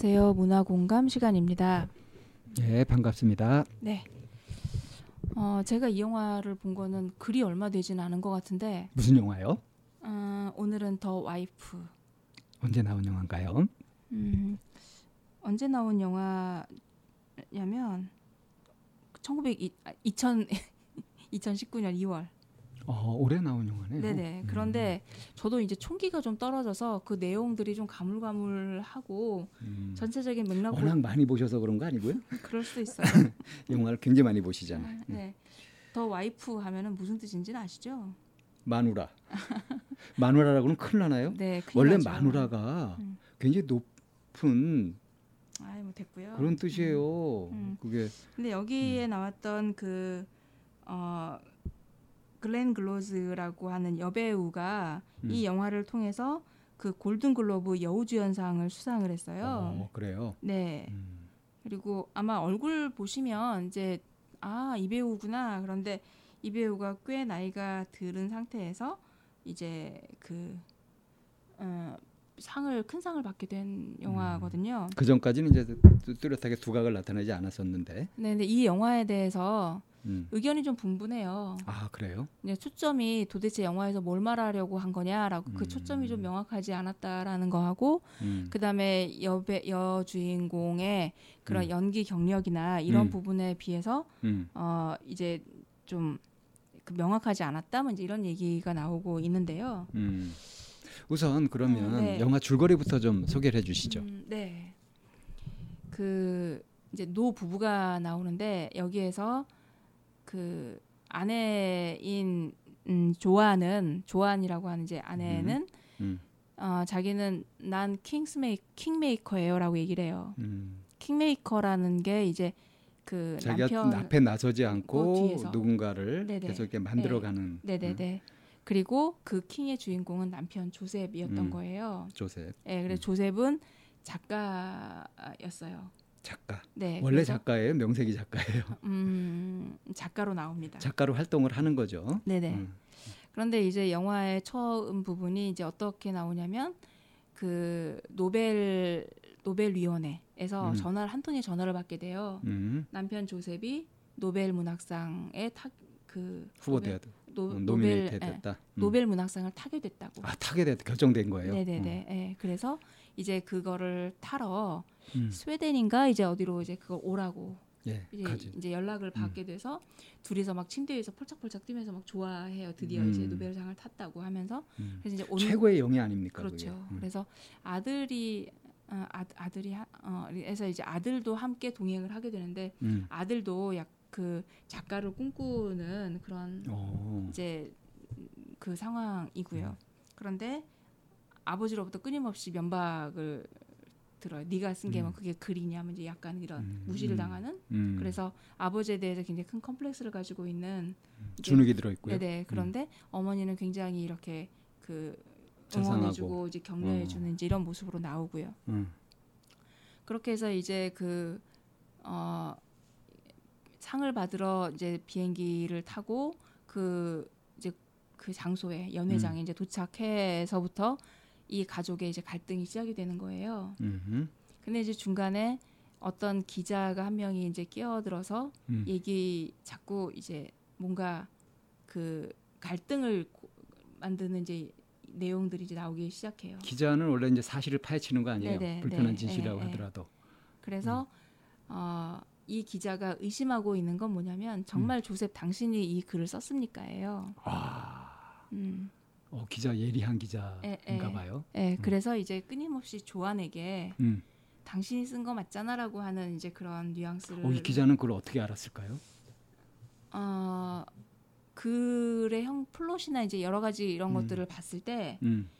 안녕하세요. 문화 공감 시간입니다. 예, 반갑습니다. 네. 어, 제가 이 영화를 본 거는 그리 얼마 되지는 않은 것 같은데 무슨 영화요? 어, 오늘은 더 와이프. 언제 나온 영화인가요? 음, 언제 나온 영화냐면 1900 2000 2019년 2월. 어, 올해 나온 영화네요. 네네. 음. 그런데 저도 이제 총기가 좀 떨어져서 그 내용들이 좀 가물가물하고 음. 전체적인 맥락을 워낙 많이 보셔서 그런 거 아니고요? 그럴 수도 있어요. 영화를 굉장히 많이 보시잖아요. 음. 네. 더 와이프 하면은 무슨 뜻인지는 아시죠? 마누라. 마누라라고는 큰일 나나요? 네. 큰일 원래 나죠. 마누라가 음. 굉장히 높은 아이 뭐 됐고요. 그런 뜻이에요. 음. 그게 근데 여기에 나왔던 그 어, 글렌 글로즈라고 하는 여배우가 음. 이 영화를 통해서 그 골든 글로브 여우주연상을 수상을 했어요. 어, 그래요. 네. 음. 그리고 아마 얼굴 보시면 이제 아 이 배우구나 그런데 이 배우가 꽤 나이가 들은 상태에서 이제 그 어, 상을 큰 상을 받게 된 영화거든요. 그 전까지는 이제 뚜- 뚜렷하게 두각을 나타내지 않았었는데. 네, 근데 이 영화에 대해서 음. 의견이 좀 분분해요. 아 그래요? 이제 초점이 도대체 영화에서 뭘 말하려고 한 거냐라고 그 음. 초점이 좀 명확하지 않았다라는 거 하고 음. 그다음에 여배 여 주인공의 그런 음. 연기 경력이나 이런 음. 부분에 비해서 음. 어 이제 좀그 명확하지 않았다 뭐 이제 이런 얘기가 나오고 있는데요. 음. 우선 그러면 음, 네. 영화 줄거리부터 좀 소개를 해주시죠. 음, 네. 그 이제 노 부부가 나오는데 여기에서 그 아내인 음, 조안은 조안이라고 하는 이제 아내는 음. 어, 자기는 난 킹스메이 킹메이커예요라고 얘기를 해요. 음. 킹메이커라는 게 이제 그 자기가 남편 앞에 나서지 그 않고 뒤에서. 누군가를 네네. 계속 이렇게 만들어가는 네 네네. 그리고 그 킹의 주인공은 남편 조셉이었던 음. 거예요. 조셉 예, 그래서 음. 조셉은 작가였어요. 작가. 네. 원래 그래서, 작가예요, 명색이 작가예요. 음, 작가로 나옵니다. 작가로 활동을 하는 거죠. 네네. 음. 그런데 이제 영화의 처음 부분이 이제 어떻게 나오냐면 그 노벨 노벨 위원회에서 음. 전화를 한 통의 전화를 받게 돼요. 음. 남편 조셉이 노벨 문학상에 탁그 후보되어 노, 노벨 nominate 예, 됐다. 음. 노벨 문학상을 타게 됐다고. 아 타게 됐 결정된 거예요. 네네네. 예, 그래서 이제 그거를 타러 음. 스웨덴인가 이제 어디로 이제 그걸 오라고 예, 이제. 이제 연락을 받게 돼서 둘이서 막 침대 위에서 펄짝펄짝 뛰면서 막 좋아해요. 드디어 음. 이제 노벨상을 탔다고 하면서 음. 그래서 이제 온 최고의 영예 아닙니까? 그렇죠. 음. 그래서 아들이 어, 아, 아들이 하, 어, 그래서 이제 아들도 함께 동행을 하게 되는데 음. 아들도 약 그 작가를 꿈꾸는 그런 오. 이제 그 상황이고요. 음. 그런데 아버지로부터 끊임없이 면박을 들어요. 네가 쓴게뭐 음. 그게 글이냐면 이제 약간 이런 음, 무시를 음. 당하는 음. 그래서 아버지에 대해서 굉장히 큰 컴플렉스를 가지고 있는 이제- 주눅이 들어 있고요. 네네 그런데 어머니는 굉장히 이렇게 그. 응원해주고 이제 격려해주는 이제 이런 모습으로 나오고요. 음. 그렇게 해서 이제 그 어, 상을 받으러 이제 비행기를 타고 그 이제 그 장소에 연회장에 음. 이제 도착해서부터 이 가족의 이제 갈등이 시작이 되는 거예요. 음. 근데 이제 중간에 어떤 기자가 한 명이 이제 끼어들어서 음. 얘기 자꾸 이제 뭔가 그 갈등을 고- 만드는 이제 내용들이 이제 나오기 시작해요. 기자는 원래 이제 사실을 파헤치는 거 아니에요. 네네, 불편한 네, 진실이라고 네, 네. 하더라도. 그래서 음. 어, 이 기자가 의심하고 있는 건 뭐냐면 정말 조셉 당신이 이 글을 썼습니까예요. 와. 음, 어, 기자 예리한 에, 기자인가 에. 봐요. 예, 그래서 이제 끊임없이 조안에게 음. 당신이 쓴 거 맞잖아라고 하는 이제 그런 뉘앙스를 어, 이 기자는 그걸 어떻게 알았을까요? 어, 글의 형 플롯이나 이제 여러 가지 이런 음. 것들을 봤을 때 음.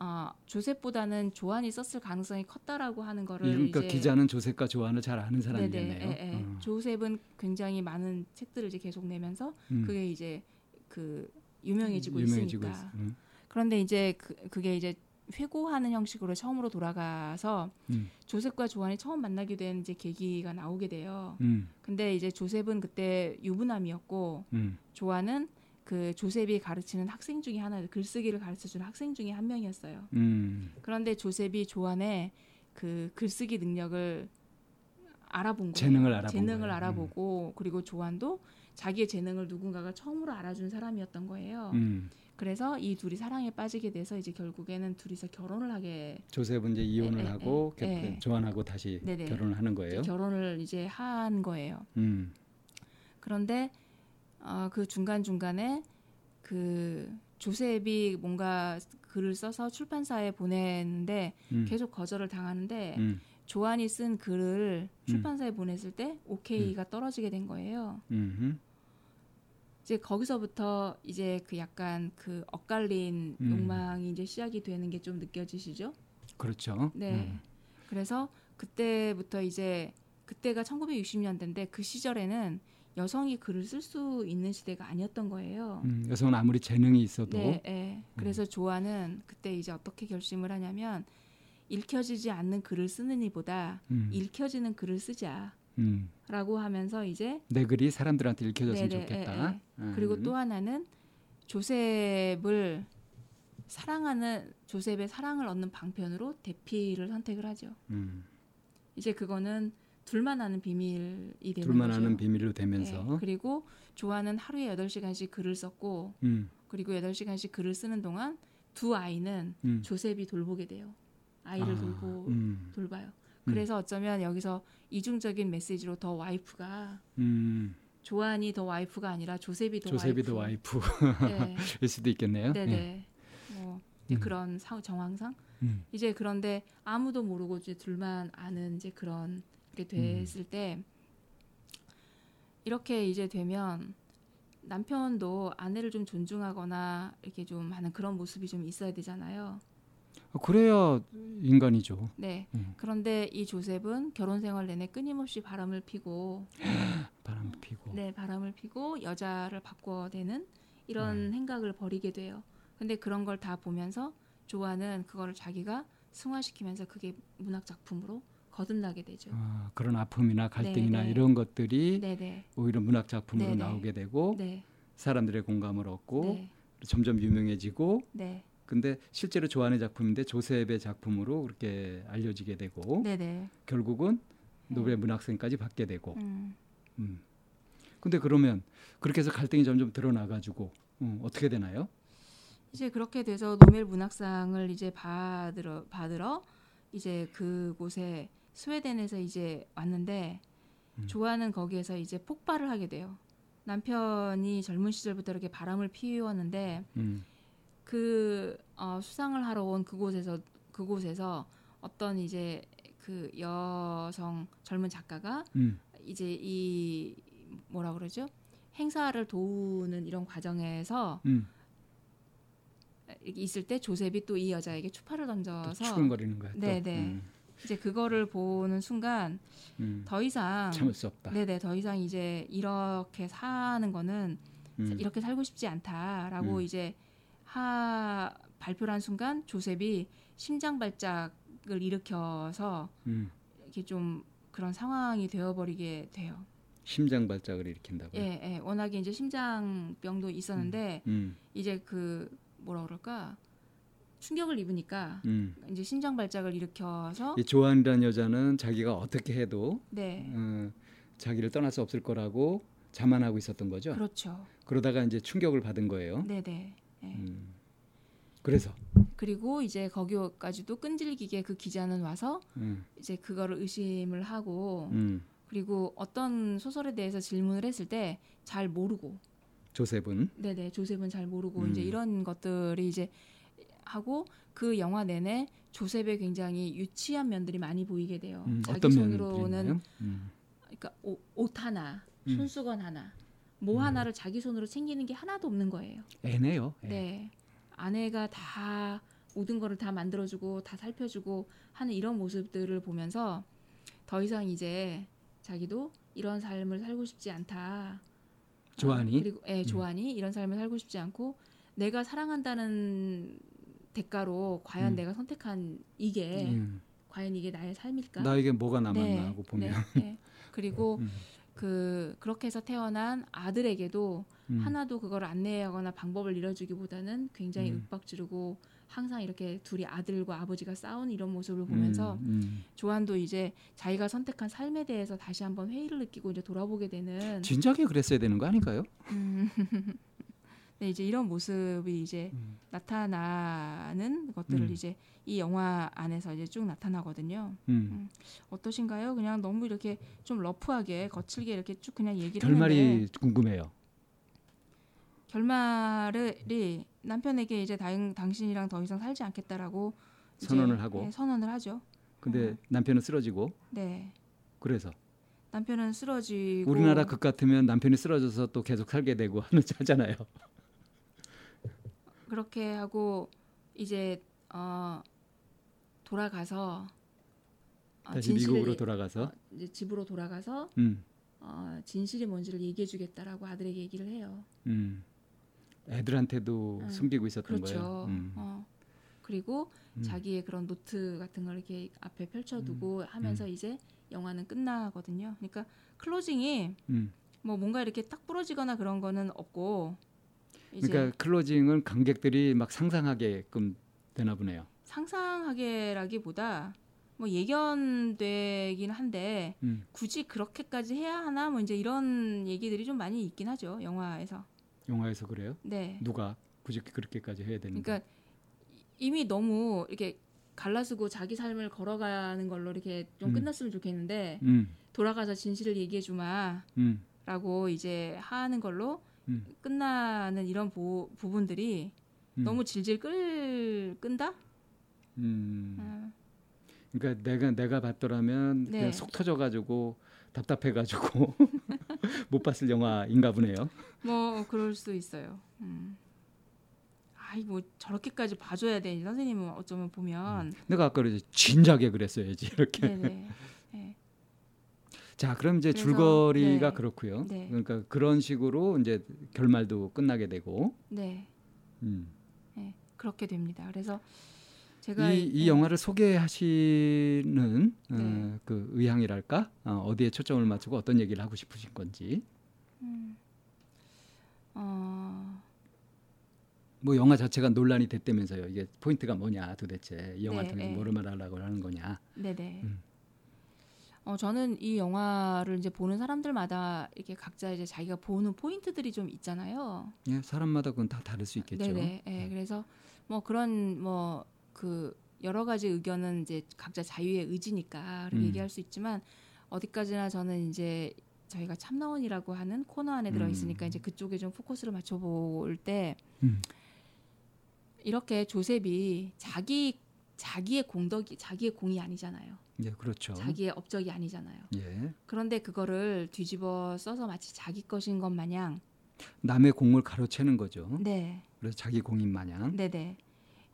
어, 조셉보다는 조안이 썼을 가능성이 컸다라고 하는 거를 그러니까 이제 기자는 조셉과 조안을 잘 아는 네네, 사람이겠네요. 예, 예. 어. 조셉은 굉장히 많은 책들을 이제 계속 내면서 음. 그게 이제 그 유명해지고, 유명해지고 있으니까. 있- 음. 그런데 이제 그, 그게 이제 회고하는 형식으로 처음으로 돌아가서 음. 조셉과 조안이 처음 만나게 된 이제 계기가 나오게 돼요. 음. 근데 이제 조셉은 그때 유부남이었고 음. 조안은 그 조셉이 가르치는 학생 중에 하나, 글쓰기를 가르쳐 주는 학생 중에 한 명이었어요. 음. 그런데 조셉이 조안의 그 글쓰기 능력을 알아본 거예요. 재능을 알아본 재능을 거예요. 음. 알아보고 그리고 조안도 자기의 재능을 누군가가 처음으로 알아준 사람이었던 거예요. 음. 그래서 이 둘이 사랑에 빠지게 돼서 이제 결국에는 둘이서 결혼을 하게 조셉은 이제 이혼을 에, 에, 하고 에, 겨- 에. 조안하고 다시 네네. 결혼을 하는 거예요. 결혼을 이제 한 거예요. 음. 그런데 어, 그 중간 중간에 그 조셉이 뭔가 글을 써서 출판사에 보내는데 음. 계속 거절을 당하는데 음. 조안이 쓴 글을 출판사에 보냈을 때 오케이가 떨어지게 된 거예요. 음. 이제 거기서부터 이제 그 약간 그 엇갈린 음. 욕망이 이제 시작이 되는 게 좀 느껴지시죠? 그렇죠. 네. 음. 그래서 그때부터 이제 그때가 1960년대인데 그 시절에는 여성이 글을 쓸 수 있는 시대가 아니었던 거예요. 음, 여성은 아무리 재능이 있어도 네, 네. 그래서 조아는 그때 이제 어떻게 결심을 하냐면 읽혀지지 않는 글을 쓰는 이보다 음, 읽혀지는 글을 쓰자 라고 음. 하면서 이제 내 글이 사람들한테 읽혀졌으면 네네, 좋겠다. 예, 음. 그리고 또 하나는 조셉을 사랑하는 조셉의 사랑을 얻는 방편으로 대피를 선택을 하죠. 음, 이제 그거는 둘만 아는 비밀이 되는 둘만 거죠. 아는 비밀로 되면서 네, 그리고 조아는 하루에 8시간씩 글을 썼고 음, 그리고 8시간씩 글을 쓰는 동안 두 아이는 음. 조셉이 돌보게 돼요. 아이를 아, 돌보 음, 돌봐요. 그래서 어쩌면 여기서 이중적인 메시지로 더 와이프가 음, 조안이 더 와이프가 아니라 조셉이 더 조셉이 와이프. 더 와이프일 네. 수도 있겠네요. 네네. 예. 뭐 이제 음. 그런 사, 정황상 음, 이제 그런데 아무도 모르고 이제 둘만 아는 이제 그런 게 됐을 음. 때 이렇게 이제 되면 남편도 아내를 좀 존중하거나 이렇게 좀 하는 그런 모습이 좀 있어야 되잖아요. 어, 그래야 인간이죠. 네. 음. 그런데 이 조셉은 결혼 생활 내내 끊임없이 바람을 피고 바람 피고. 네, 바람을 피고 여자를 바꿔대는 이런 네. 행각을 벌이게 돼요. 근데 그런 걸 다 보면서 조아는 그거를 자기가 승화시키면서 그게 문학 작품으로 거듭나게 되죠. 아, 그런 아픔이나 갈등이나 네, 네. 이런 것들이 네, 네. 오히려 문학 작품으로 네, 네. 나오게 되고 네. 사람들의 공감을 얻고 네. 점점 유명해지고 네. 근데 실제로 좋아하는 작품인데 조셉의 작품으로 그렇게 알려지게 되고 네, 네. 결국은 노벨 문학상까지 받게 되고 음. 음. 근데 그러면 그렇게 해서 갈등이 점점 드러나가지고 음, 어떻게 되나요? 이제 그렇게 돼서 노벨 문학상을 이제 받으러 받으러 이제 그곳에 스웨덴에서 이제 왔는데 음. 조아는 거기에서 이제 폭발을 하게 돼요. 남편이 젊은 시절부터 이렇게 바람을 피웠는데 음, 그 어, 수상을 하러 온 그곳에서 그곳에서 어떤 이제 그 여성 젊은 작가가 음, 이제 이 뭐라 그러죠 행사를 도우는 이런 과정에서 음. 있을 때 조셉이 또 이 여자에게 추파를 또 던져서 추근거리는 거야. 또. 네, 네. 음, 이제 그거를 보는 순간 음. 더 이상 참을 수 없다. 네네 더 이상 이제 이렇게 사는 거는 음, 이렇게 살고 싶지 않다라고 음. 이제 하 발표를 한 순간 조셉이 심장 발작을 일으켜서 음. 이렇게 좀 그런 상황이 되어버리게 돼요. 심장 발작을 일으킨다고요. 예, 예. 워낙에 이제 심장병도 있었는데 음, 이제 그 뭐라 그럴까 충격을 입으니까 음. 이제 심장 발작을 일으켜서 이 조안이라는 여자는 자기가 어떻게 해도 네 어, 자기를 떠날 수 없을 거라고 자만하고 있었던 거죠. 그렇죠. 그러다가 이제 충격을 받은 거예요. 네네. 예. 음. 그래서 그리고 이제 거기까지도 끈질기게 그 기자는 와서 음, 이제 그거를 의심을 하고 음. 그리고 어떤 소설에 대해서 질문을 했을 때 잘 모르고 조셉은 네네 조셉은 잘 모르고 음. 이제 이런 것들이 이제 하고 그 영화 내내 조셉의 굉장히 유치한 면들이 많이 보이게 돼요. 음, 자기 어떤 손으로는? 음, 그러니까 옷, 옷 하나, 음. 손수건 하나, 뭐 하나를 자기 손으로 챙기는 게 하나도 없는 거예요. 애네요. 애. 네. 아내가 다 모든 거를 다 만들어주고 다 살펴주고 하는 이런 모습들을 보면서 더 이상 이제 자기도 이런 삶을 살고 싶지 않다. 조안이? 아, 그리고 예, 조안이 이런 삶을 살고 싶지 않고 내가 사랑한다는 대가로 과연 음. 내가 선택한 이게 음. 과연 이게 나의 삶일까? 나에게 뭐가 남았나 네, 하고 보면 네, 네. 그리고 음. 그 그렇게 해서 태어난 아들에게도 음. 하나도 그걸 안내하거나 방법을 잃어주기보다는 굉장히 음. 윽박지르고 항상 이렇게 둘이 아들과 아버지가 싸우는 이런 모습을 보면서 음, 음. 조안도 이제 자기가 선택한 삶에 대해서 다시 한번 회의를 느끼고 이제 돌아보게 되는 진작에 그랬어야 되는 거 아닌가요? 음. 네, 이제 이런 모습이 이제 음. 나타나는 것들을 음. 이제 이 영화 안에서 이제 쭉 나타나거든요. 음. 어떠신가요? 그냥 너무 이렇게 좀 러프하게 거칠게 이렇게 쭉 그냥 얘기를 결말이 했는데 궁금해요. 결말이 남편에게 이제 당, 당신이랑 더 이상 살지 않겠다라고 선언을 하고. 네, 선언을 하죠. 근데 어. 남편은 쓰러지고 네. 그래서 남편은 쓰러지고 우리나라 극 같으면 남편이 쓰러져서 또 계속 살게 되고 하는 하잖아요. 그렇게 하고 이제 어 돌아가서 어, 다시 미국으로 얘- 돌아가서 어, 이제 집으로 돌아가서 음, 어, 진실이 뭔지를 얘기해 주겠다라고 아들에게 얘기를 해요. 음. 애들한테도 음, 숨기고 있었던 그렇죠. 거예요. 음. 어, 그리고 음. 자기의 그런 노트 같은 걸 이렇게 앞에 펼쳐두고 음. 하면서 이제 영화는 끝나거든요. 그러니까 closing이 음. 뭐 뭔가 이렇게 딱 부러지거나 그런 거는 없고 그러니까 클로징은 관객들이 막 상상하게끔 되나 보네요. 상상하게라기보다 뭐 예견되긴 한데 음. 굳이 그렇게까지 해야 하나 뭐 이제 이런 얘기들이 좀 많이 있긴 하죠 영화에서. 영화에서 그래요? 네. 누가 굳이 그렇게까지 해야 되는데? 그러니까 이미 너무 이렇게 갈라쓰고 자기 삶을 걸어가는 걸로 이렇게 좀 음. 끝났으면 좋겠는데 음, 돌아가서 진실을 얘기해 주마라고 음, 이제 하는 걸로 음. 끝나는 이런 보- 부분들이 음. 너무 질질 끌 끈다. 음. 어, 그러니까 내가 내가 봤더라면 네. 그냥 속 터져 가지고 답답해 가지고 못 봤을 영화인가 보네요. 뭐 그럴 수 있어요. 음. 아이 뭐 저렇게까지 봐줘야 돼. 선생님은 어쩌면 보면 내가 아까 그랬지 진작에 그랬어야지 이렇게. 네. 자, 그럼 이제 그래서, 줄거리가 네. 그렇고요. 네. 그러니까 그런 식으로 이제 결말도 끝나게 되고. 네. 음. 네. 그렇게 됩니다. 그래서 제가 이, 이 네. 영화를 소개하시는 어, 네. 그 의향이랄까 어, 어디에 초점을 맞추고 어떤 얘기를 하고 싶으신 건지 음. 어, 뭐 영화 자체가 논란이 됐다면서요 이게 포인트가 뭐냐 도대체 이 영화 네, 통해서 네. 뭐를 말하려고 하는 거냐 네네. 음. 어, 저는 이 영화를 이제 보는 사람들마다 이렇게 각자 이제 자기가 보는 포인트들이 좀 있잖아요. 예, 사람마다 그건 다 다를 수 있겠죠 음. 네네. 예, 그래서 뭐 그런 뭐 그 여러 가지 의견은 이제 각자 자유의 의지니까 음. 얘기할 수 있지만 어디까지나 저는 이제 저희가 참나원이라고 하는 코너 안에 들어 있으니까 음. 이제 그쪽에 좀 포커스를 맞춰볼 때 음. 이렇게 조셉이 자기 자기의 공덕이 자기의 공이 아니잖아요. 예, 그렇죠 자기의 업적이 아니잖아요. 예, 그런데 그거를 뒤집어 써서 마치 자기 것인 것 마냥 남의 공을 가로채는 거죠 네, 그래서 자기 공인 마냥 네, 네.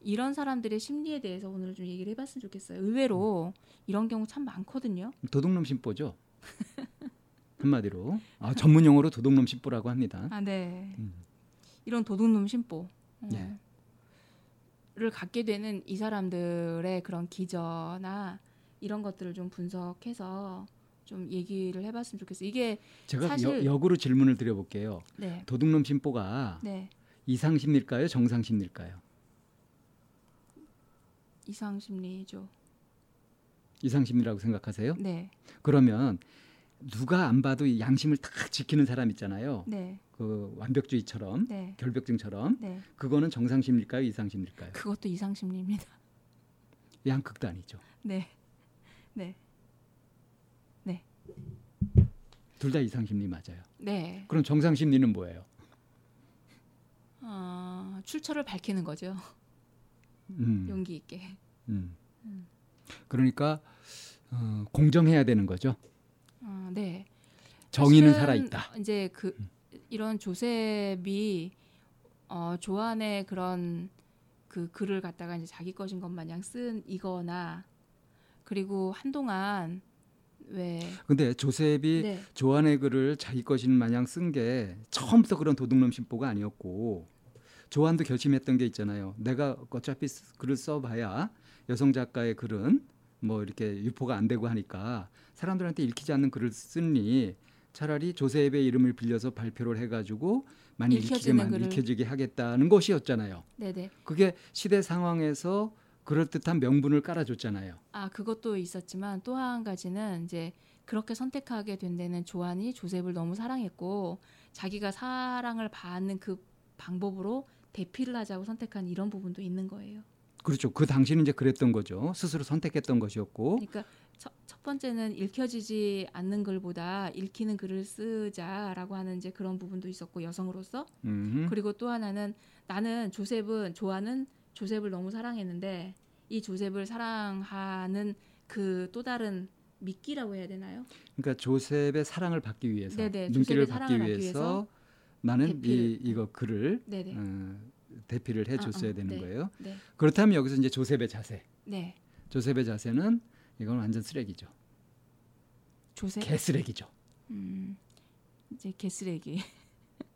이런 사람들의 심리에 대해서 오늘 좀 얘기를 해봤으면 좋겠어요. 의외로 이런 경우 참 많거든요. 도둑놈 심보죠 한마디로 아, 전문 용어로 도둑놈 심보라고 합니다 아, 네. 음. 이런 도둑놈 심보. 어, 예. 를 갖게 되는 이 사람들의 그런 기저나 이런 것들을 좀 분석해서 좀 얘기를 해봤으면 좋겠어요. 이게 제가 사실- 여, 역으로 질문을 드려볼게요 네, 도둑놈 심보가 네 이상 심리일까요 정상 심리일까요 이상 심리죠. 이상 심리라고 생각하세요? 네, 그러면 누가 안 봐도 이 양심을 딱 지키는 사람 있잖아요. 네, 그 완벽주의처럼 네, 결벽증처럼 네. 그거는 정상 심리일까요? 이상 심리일까요? 그것도 이상 심리입니다. 양극단이죠. 네, 네, 둘 다 이상 심리 맞아요. 네. 그럼 정상 심리는 뭐예요? 어, 출처를 밝히는 거죠. 음, 용기 있게. 음. 그러니까 어, 공정해야 되는 거죠. 어, 네. 정의는 살아 있다. 이제 그 이런 조셉이 어, 조안의 그런 그 글을 갖다가 이제 자기 것인 것 마냥 쓴 이거나 그리고 한동안 왜 근데 조셉이 네, 조안의 글을 자기 것인 마냥 쓴 게 처음부터 그런 도둑놈 심보가 아니었고 조안도 결심했던 게 있잖아요. 내가 어차피 쓰- 글을 써봐야 여성 작가의 글은 뭐 이렇게 유포가 안 되고 하니까 사람들한테 읽히지 않는 글을 쓰니 차라리 조셉의 이름을 빌려서 발표를 해가지고 많이 읽히게 읽혀지는 만 글을. 읽혀지게 하겠다는 것이었잖아요. 네네. 그게 시대 상황에서 그럴 듯한 명분을 깔아줬잖아요. 아 그것도 있었지만 또 한 가지는 이제 그렇게 선택하게 된 데는 조안이 조셉을 너무 사랑했고 자기가 사랑을 받는 그 방법으로 대피를 하자고 선택한 이런 부분도 있는 거예요. 그렇죠. 그 당시는 이제 그랬던 거죠. 스스로 선택했던 것이었고 그러니까 첫, 첫 번째는 읽혀지지 않는 글보다 읽히는 글을 쓰자라고 하는 이제 그런 부분도 있었고 여성으로서 음, 그리고 또 하나는 나는 조셉은 조안은 조셉을 너무 사랑했는데 이 조셉을 사랑하는 그 또 다른 미끼라고 해야 되나요? 그러니까 조셉의 사랑을 받기 위해서 네네, 눈길을 조셉의 받기 위해서 위해서 나는 이 대피를. 이거 글을 네네. 어, 대피를 해줬어야 아, 아, 되는 네. 거예요. 네. 그렇다면 여기서 이제 조셉의 자세, 네. 조셉의 자세는 이건 완전 쓰레기죠. 조셉. 개쓰레기죠. 음, 이제 개쓰레기.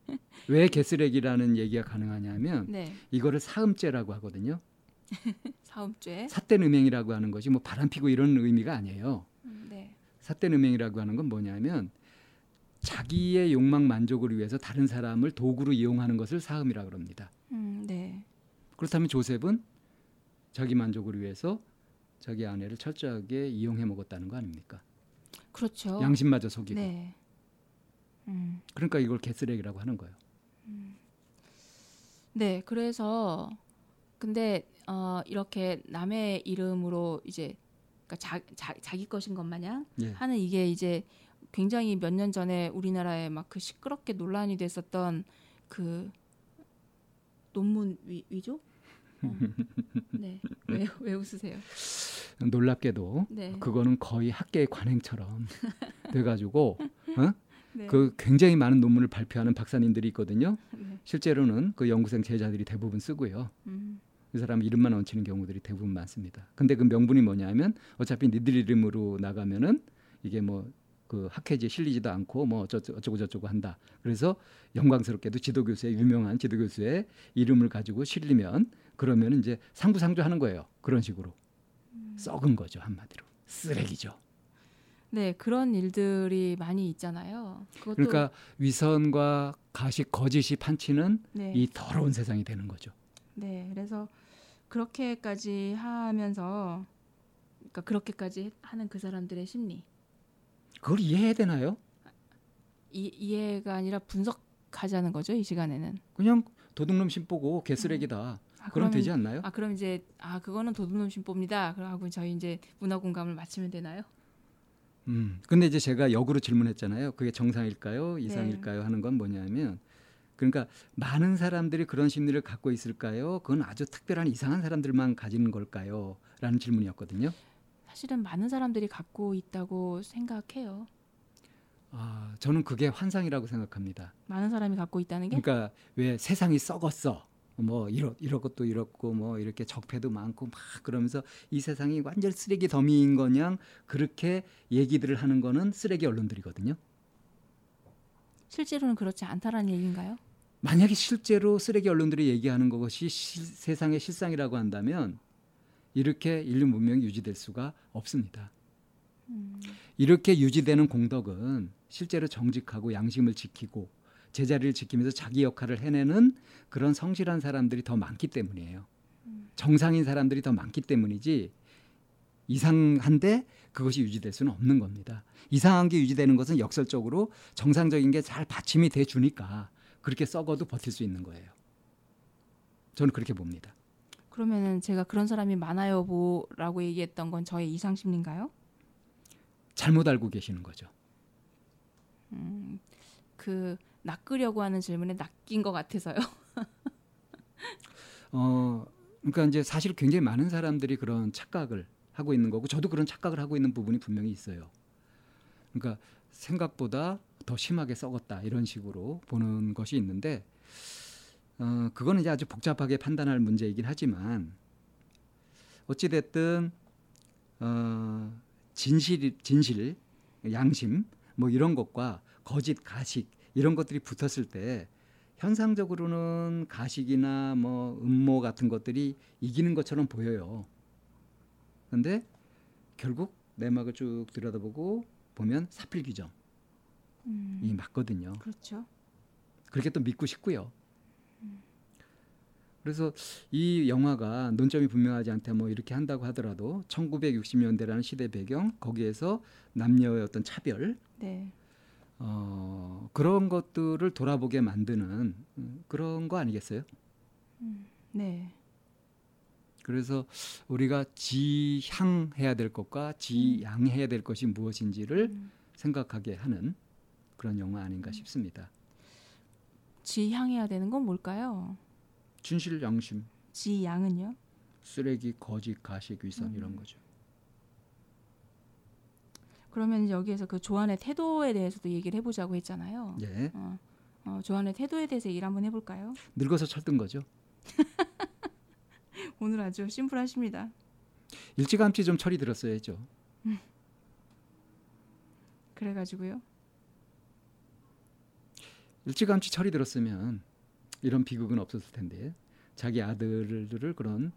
왜 개쓰레기라는 얘기가 가능하냐면 네. 이거를 사음죄라고 하거든요. 사음죄. 삿된 음행이라고 하는 것이 뭐 바람 피고 이런 의미가 아니에요. 음, 네. 삿된 음행이라고 하는 건 뭐냐면 자기의 욕망 만족을 위해서 다른 사람을 도구로 이용하는 것을 사음이라고 합니다. 음, 네. 그렇다면 조셉은 자기 만족을 위해서 자기 아내를 철저하게 이용해 먹었다는 거 아닙니까? 그렇죠. 양심마저 속이고. 네. 음. 그러니까 이걸 개쓰레기라고 하는 거예요. 네, 그래서 근데 어 이렇게 남의 이름으로 이제 그러니까 자, 자, 자기 것인 것 마냥 예. 하는 이게 이제 굉장히 몇 년 전에 우리나라에 막 그 시끄럽게 논란이 됐었던 그 논문 위, 위조? 어. 네. 왜, 왜 웃으세요? 놀랍게도 네. 그거는 거의 학계의 관행처럼 돼가지고 어? 네. 그 굉장히 많은 논문을 발표하는 박사님들이 있거든요. 네. 실제로는 그 연구생 제자들이 대부분 쓰고요. 음, 이 사람 이름만 얹히는 경우들이 대부분 많습니다. 근데 그 명분이 뭐냐면 어차피 니들 이름으로 나가면은 이게 뭐 그 학회지에 실리지도 않고 뭐 어쩌- 어쩌고 저쩌고 한다. 그래서 영광스럽게도 지도교수의 유명한 지도교수의 이름을 가지고 실리면 그러면 이제 상부상조하는 거예요. 그런 식으로 썩은 거죠 한마디로 쓰레기죠. 네, 그런 일들이 많이 있잖아요. 그러니까 위선과 가식 거짓이 판치는 네. 이 더러운 세상이 되는 거죠. 네, 그래서 그렇게까지 하면서 그러니까 그렇게까지 하는 그 사람들의 심리 그걸 이해해야 되나요? 이, 이해가 아니라 분석하자는 거죠 이 시간에는. 그냥 도둑놈 신보고 개쓰레기다. 아, 그럼 되지 않나요? 아 그럼 이제 아 그거는 도둑놈 신법입니다. 그러고 저희 이제 문화 공감을 마치면 되나요? 음. 근데 이제 제가 역으로 질문했잖아요. 그게 정상일까요? 네. 이상일까요? 하는 건 뭐냐면 그러니까 많은 사람들이 그런 심리를 갖고 있을까요? 그건 아주 특별한 이상한 사람들만 가지는 걸까요? 라는 질문이었거든요. 사실은 많은 사람들이 갖고 있다고 생각해요. 아, 저는 그게 환상이라고 생각합니다. 많은 사람이 갖고 있다는 게 그러니까 왜 세상이 썩었어. 뭐 이러 이런 것도 이렇고 뭐 이렇게 적폐도 많고 막 그러면서 이 세상이 완전 쓰레기 더미인 거냥 그렇게 얘기들을 하는 거는 쓰레기 언론들이거든요. 실제로는 그렇지 않다라는 얘기인가요? 만약에 실제로 쓰레기 언론들이 얘기하는 것이 시- 세상의 실상이라고 한다면 이렇게 인류 문명이 유지될 수가 없습니다. 이렇게 유지되는 공덕은 실제로 정직하고 양심을 지키고 제자리를 지키면서 자기 역할을 해내는 그런 성실한 사람들이 더 많기 때문이에요. 정상인 사람들이 더 많기 때문이지 이상한데 그것이 유지될 수는 없는 겁니다. 이상한 게 유지되는 것은 역설적으로 정상적인 게 잘 받침이 돼 주니까 그렇게 썩어도 버틸 수 있는 거예요. 저는 그렇게 봅니다. 그러면은 제가 그런 사람이 많아요 보라고 얘기했던 건 저의 이상 심리인가요? 잘못 알고 계시는 거죠. 그 낚으려고 하는 질문에 낚인 것 같아서요. 어, 그러니까 이제 사실 굉장히 많은 사람들이 그런 착각을 하고 있는 거고 저도 그런 착각을 하고 있는 부분이 분명히 있어요. 그러니까 생각보다 더 심하게 썩었다 이런 식으로 보는 것이 있는데 어, 그거는 이제 아주 복잡하게 판단할 문제이긴 하지만 어찌 됐든 어, 진실 진실 양심 뭐 이런 것과 거짓 가식 이런 것들이 붙었을 때 현상적으로는 가식이나 뭐 음모 같은 것들이 이기는 것처럼 보여요. 근데 결국 내막을 쭉 들여다보고 보면 사필귀정 음. 맞거든요. 그렇죠. 그렇게 또 믿고 싶고요. 그래서 이 영화가 논점이 분명하지 않대 뭐 이렇게 한다고 하더라도 1960년대라는 시대 배경 거기에서 남녀의 어떤 차별 네. 어, 그런 것들을 돌아보게 만드는 음, 그런 거 아니겠어요? 음, 네. 그래서 우리가 지향해야 될 것과 지양해야 될 것이 무엇인지를 음. 생각하게 하는 그런 영화 아닌가 음. 싶습니다. 지향해야 되는 건 뭘까요? 진실 양심. 지양은요? 쓰레기, 거짓, 가식, 위선 음. 이런 거죠. 그러면 여기에서 그 조한의 태도에 대해서도 얘기를 해보자고 했잖아요. 예. 어, 어, 조한의 태도에 대해서 얘기를 한번 해볼까요? 늙어서 철든 거죠. 오늘 아주 심플하십니다. 일찌감치 좀 철이 들었어야죠. 음. 그래가지고요. 일찌감치 철이 들었으면 이런 비극은 없었을 텐데 자기 아들들을 그런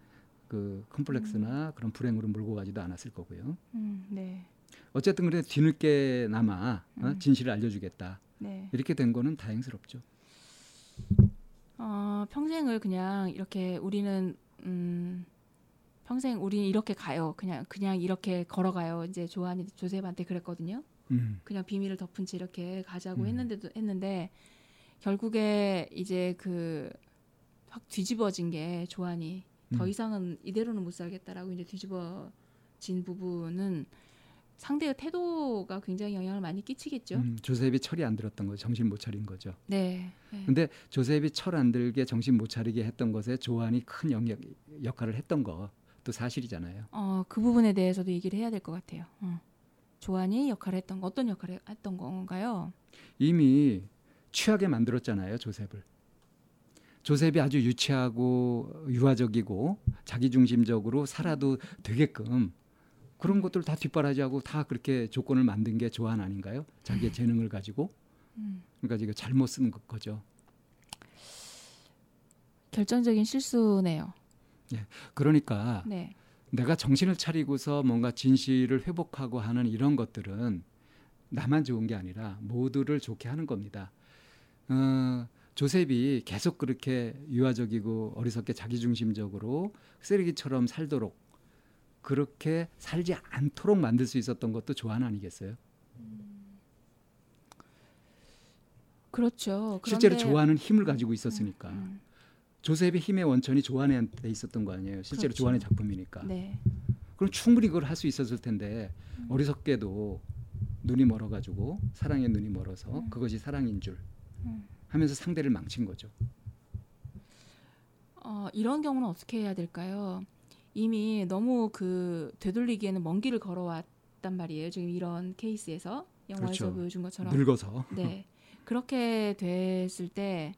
그 컴플렉스나 음. 그런 불행으로 몰고 가지도 않았을 거고요. 음, 네. 어쨌든 그래 뒤늦게나마 어? 음. 어? 진실을 알려주겠다. 네. 이렇게 된 거는 다행스럽죠. 어, 평생을 그냥 이렇게 우리는 음, 평생 우리 이렇게 가요. 그냥 그냥 이렇게 걸어가요. 이제 조한이 조셉한테 그랬거든요. 음. 그냥 비밀을 덮은 채 이렇게 가자고 음. 했는데도 했는데 결국에 이제 그 확 뒤집어진 게 조한이 음. 더 이상은 이대로는 못 살겠다라고 이제 뒤집어진 부분은 상대의 태도가 굉장히 영향을 많이 끼치겠죠. 음, 조셉이 철이 안 들었던 거죠. 정신 못 차린 거죠. 네. 네. 근데 조셉이 철 안 들게 정신 못 차리게 했던 것에 조한이 큰 영역 역할을 했던 것도 사실이잖아요. 어, 그 부분에 대해서도 얘기를 해야 될 것 같아요. 어. 조한이 역할을 했던 거 어떤 역할을 했던 건가요? 이미 취하게 만들었잖아요, 조셉을. 조셉이 아주 유치하고 유아적이고 자기중심적으로 살아도 되게끔 그런 것들 다 뒷바라지하고 다 그렇게 조건을 만든 게 조한 아닌가요? 자기의 재능을 가지고. 음. 그러니까 이거 잘못 쓴 거죠. 결정적인 실수네요. 네. 그러니까 네. 내가 정신을 차리고서 뭔가 진실을 회복하고 하는 이런 것들은 나만 좋은 게 아니라 모두를 좋게 하는 겁니다. 어, 조셉이 계속 그렇게 유아적이고 어리석게 자기중심적으로 쓰레기처럼 살도록 그렇게 살지 않도록 만들 수 있었던 것도 조한 아니겠어요? 그렇죠. 실제로 조한은 힘을 가지고 있었으니까. 음, 음. 조셉의 힘의 원천이 조한한테 있었던 거 아니에요. 실제로 그렇죠. 조한의 작품이니까. 네. 그럼 충분히 그걸 할 수 있었을 텐데 음. 어리석게도 눈이 멀어가지고 사랑의 눈이 멀어서 음. 그것이 사랑인 줄. 하면서 상대를 망친 거죠. 어, 이런 경우는 어떻게 해야 될까요? 이미 너무 그 되돌리기에는 먼 길을 걸어왔단 말이에요. 지금 이런 케이스에서 영화에서 그렇죠. 보여준 것처럼 늙어서 네 그렇게 됐을 때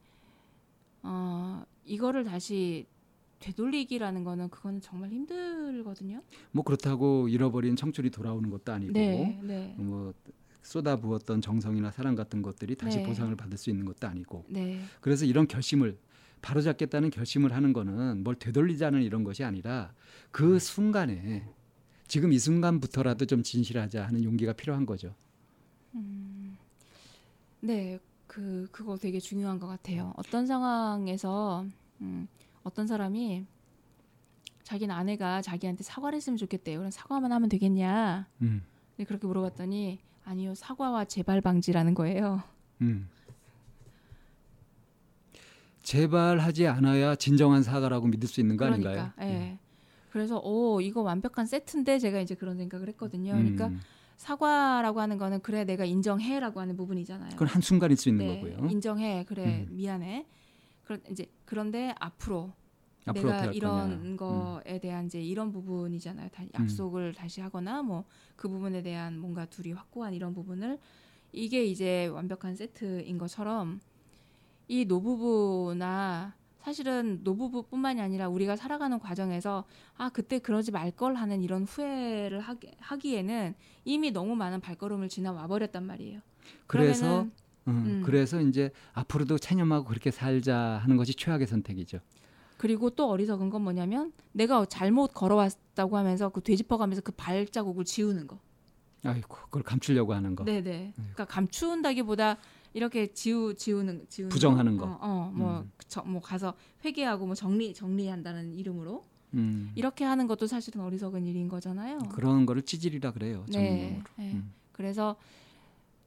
어, 이거를 다시 되돌리기라는 거는 그거는 정말 힘들거든요. 뭐 그렇다고 잃어버린 청춘이 돌아오는 것도 아니고 네, 네. 뭐 쏟아부었던 정성이나 사랑 같은 것들이 다시 네. 보상을 받을 수 있는 것도 아니고 네. 그래서 이런 결심을 바로잡겠다는 결심을 하는 거는 뭘 되돌리자는 이런 것이 아니라 그 순간에 지금 이 순간부터라도 좀 진실하자 하는 용기가 필요한 거죠. 음, 네, 그 그거 되게 중요한 것 같아요. 어떤 상황에서 음, 어떤 사람이 자기는 아내가 자기한테 사과를 했으면 좋겠대요. 그럼 사과만 하면 되겠냐? 음. 네, 그렇게 물어봤더니 아니요 사과와 재발 방지라는 거예요. 음. 재발하지 않아야 진정한 사과라고 믿을 수 있는 거 그러니까, 아닌가요? 예. 음. 그래서 오 이거 완벽한 세트인데 제가 이제 그런 생각을 했거든요. 그러니까 음. 사과라고 하는 거는 그래 내가 인정해라고 하는 부분이잖아요. 그건 한 순간일 수 있는 네, 거고요. 인정해 그래 음. 미안해. 그런 이제 그런데 앞으로 내가 이런 음. 거에 음. 대한 이제 이런 부분이잖아요. 다, 음. 약속을 음. 다시 하거나 뭐 그 부분에 대한 뭔가 둘이 확고한 이런 부분을 이게 이제 완벽한 세트인 것처럼 이 노부부나 사실은 노부부뿐만이 아니라 우리가 살아가는 과정에서 아 그때 그러지 말 걸 하는 이런 후회를 하기, 하기에는 이미 너무 많은 발걸음을 지나와 버렸단 말이에요. 그래서 음, 음. 그래서 이제 앞으로도 체념하고 그렇게 살자 하는 것이 최악의 선택이죠. 그리고 또 어리석은 건 뭐냐면 내가 잘못 걸어왔다고 하면서 그 되짚어가면서 그 발자국을 지우는 거. 아이고 그걸 감추려고 하는 거. 네네. 그러니까 감춘다기보다 이렇게 지우 지우는 지우는 부정하는 거. 어, 뭐뭐 음. 뭐 가서 회개하고 뭐 정리 정리한다는 이름으로 음. 이렇게 하는 것도 사실은 어리석은 일인 거잖아요. 그런 거를 찌질이라 그래요. 네. 네. 음. 그래서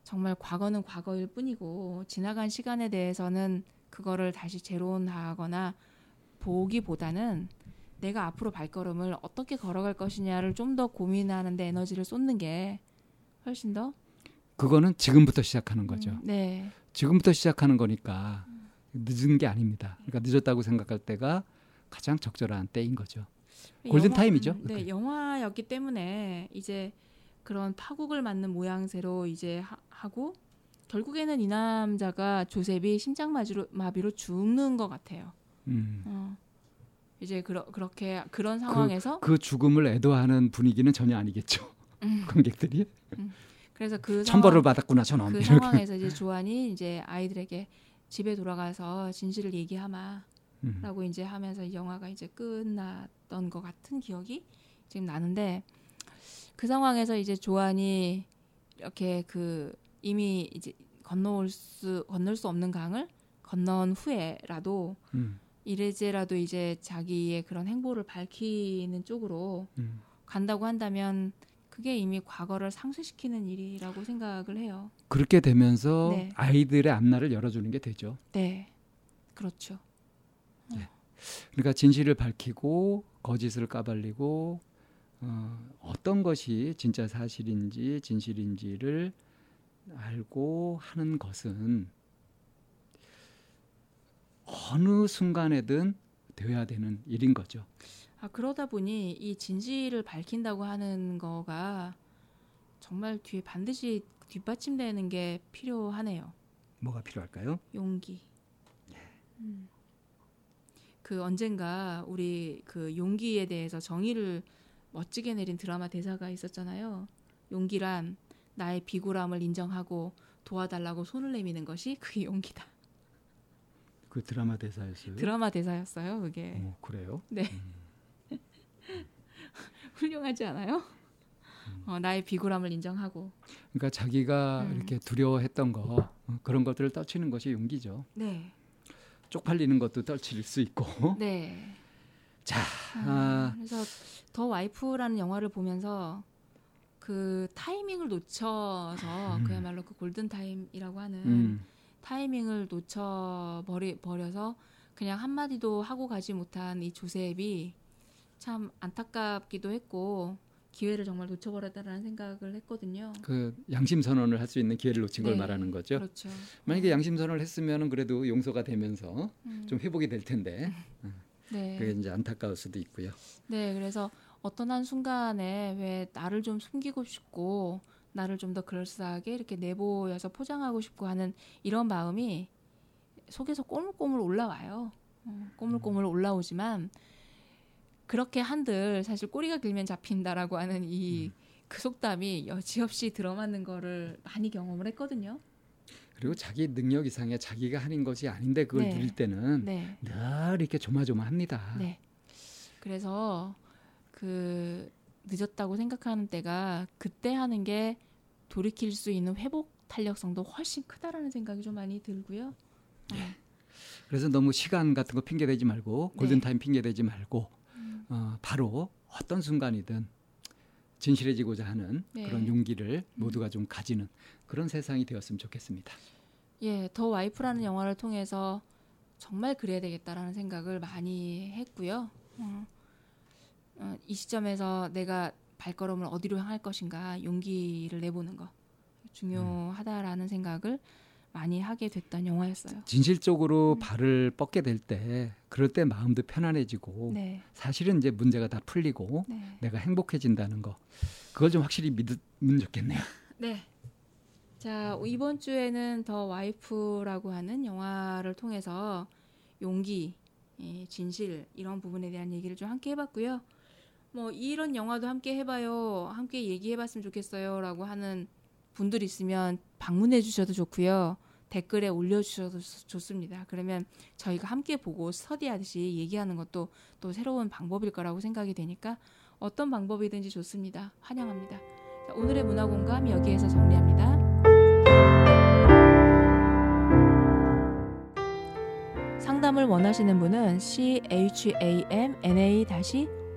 정말 과거는 과거일 뿐이고 지나간 시간에 대해서는 그거를 다시 재론하거나 보기보다는 내가 앞으로 발걸음을 어떻게 걸어갈 것이냐를 좀 더 고민하는데 에너지를 쏟는 게 훨씬 더 그거는 지금부터 시작하는 거죠. 음, 네. 지금부터 시작하는 거니까 늦은 게 아닙니다. 그러니까 늦었다고 생각할 때가 가장 적절한 때인 거죠. 골든 영화- 타임이죠, 네. 영화였기 때문에 이제 그런 파국을 맞는 모양새로 이제 하, 하고 결국에는 이 남자가 조셉이 심장 마비로, 마비로 죽는 것 같아요. 음. 어. 이제 그러, 그렇게 그런 상황에서 그 죽음을 애도하는 분위기는 전혀 아니겠죠. 음. 관객들이 그래서 그 천벌을 상황, 받았구나 저놈. 그 이렇게. 상황에서 이제 조안이 이제 아이들에게 집에 돌아가서 진실을 얘기하마라고 음. 이제 하면서 이 영화가 이제 끝났던 것 같은 기억이 지금 나는데 그 상황에서 이제 조안이 이렇게 그 이미 이제 건너올 수 건널 수 없는 강을 건넌 후에라도 음. 이래제라도 이제 자기의 그런 행보를 밝히는 쪽으로 음. 간다고 한다면 그게 이미 과거를 상쇄시키는 일이라고 생각을 해요. 그렇게 되면서 네. 아이들의 앞날을 열어주는 게 되죠. 네, 그렇죠. 그러니까 진실을 밝히고 거짓을 까발리고 어, 어떤 것이 진짜 사실인지 진실인지를 알고 하는 것은 어느 순간에든 되어야 되는 일인 거죠. 아 그러다 보니 이 진실을 밝힌다고 하는 거가 정말 뒤에 반드시 뒷받침되는 게 필요하네요. 뭐가 필요할까요? 용기. 음. 그 언젠가 우리 그 용기에 대해서 정의를 멋지게 내린 드라마 대사가 있었잖아요. 용기란 나의 비굴함을 인정하고 도와달라고 손을 내미는 것이 그게 용기다. 그 드라마 대사였어요. 드라마 대사였어요. 그게 어, 그래요? 네. 훌륭하지 않아요? 음. 어, 나의 비굴함을 인정하고. 그러니까 자기가 음. 이렇게 두려워했던 거 어, 그런 것들을 떨치는 것이 용기죠. 네. 쪽팔리는 것도 떨칠 수 있고. 네. 자, 아, 아, 그래서 The Wife라는 영화를 보면서 그 타이밍을 놓쳐서 음. 그야말로 그 골든 타임이라고 하는 음, 타이밍을 놓쳐 버리 버려서 그냥 한 마디도 하고 가지 못한 이 조셉이 참 안타깝기도 했고 기회를 정말 놓쳐버렸다라는 생각을 했거든요. 그 양심 선언을 할 수 있는 기회를 놓친 걸 네, 말하는 거죠. 그렇죠. 만약에 양심 선언을 했으면은 그래도 용서가 되면서 음, 좀 회복이 될 텐데 네. 그게 이제 안타까울 수도 있고요. 네, 그래서 어떤 한 순간에 왜 나를 좀 숨기고 싶고 나를 좀 더 그럴싸하게 이렇게 내보여서 포장하고 싶고 하는 이런 마음이 속에서 꼬물꼬물 올라와요. 어, 꼬물꼬물 올라오지만 그렇게 한들 사실 꼬리가 길면 잡힌다라고 하는 이 그 속담이 여지없이 들어맞는 거를 많이 경험을 했거든요. 그리고 자기 능력 이상의 자기가 하는 것이 아닌데 그걸 네. 누릴 때는 네. 늘 이렇게 조마조마합니다. 네. 그래서 그 늦었다고 생각하는 때가 그때 하는 게 돌이킬 수 있는 회복 탄력성도 훨씬 크다라는 생각이 좀 많이 들고요. 어, 그래서 너무 시간 같은 거 핑계 대지 말고 골든 네. 타임 핑계 대지 말고 음. 어, 바로 어떤 순간이든 진실해지고자 하는 네. 그런 용기를 모두가 좀 가지는 그런 세상이 되었으면 좋겠습니다. 예, 더 와이프라는 영화를 통해서 정말 그래야 되겠다라는 생각을 많이 했고요. 어, 어, 이 시점에서 내가 발걸음을 어디로 향할 것인가 용기를 내보는 거 중요하다라는 생각을 많이 하게 됐던 영화였어요. 진실적으로 음. 발을 뻗게 될 때 그럴 때 마음도 편안해지고 네, 사실은 이제 문제가 다 풀리고 네. 내가 행복해진다는 거 그걸 좀 확실히 믿으면 좋겠네요. 네. 자, 이번 주에는 더 와이프라고 하는 영화를 통해서 용기, 예, 진실 이런 부분에 대한 얘기를 좀 함께 해봤고요. 뭐 이런 영화도 함께 해봐요, 함께 얘기해봤으면 좋겠어요라고 하는 분들 있으면 방문해 주셔도 좋고요. 댓글에 올려주셔도 좋습니다. 그러면 저희가 함께 보고 스터디하듯이 얘기하는 것도 또 새로운 방법일 거라고 생각이 되니까 어떤 방법이든지 좋습니다. 환영합니다. 자, 오늘의 문화 공감 여기에서 정리합니다. 상담을 원하시는 분은 c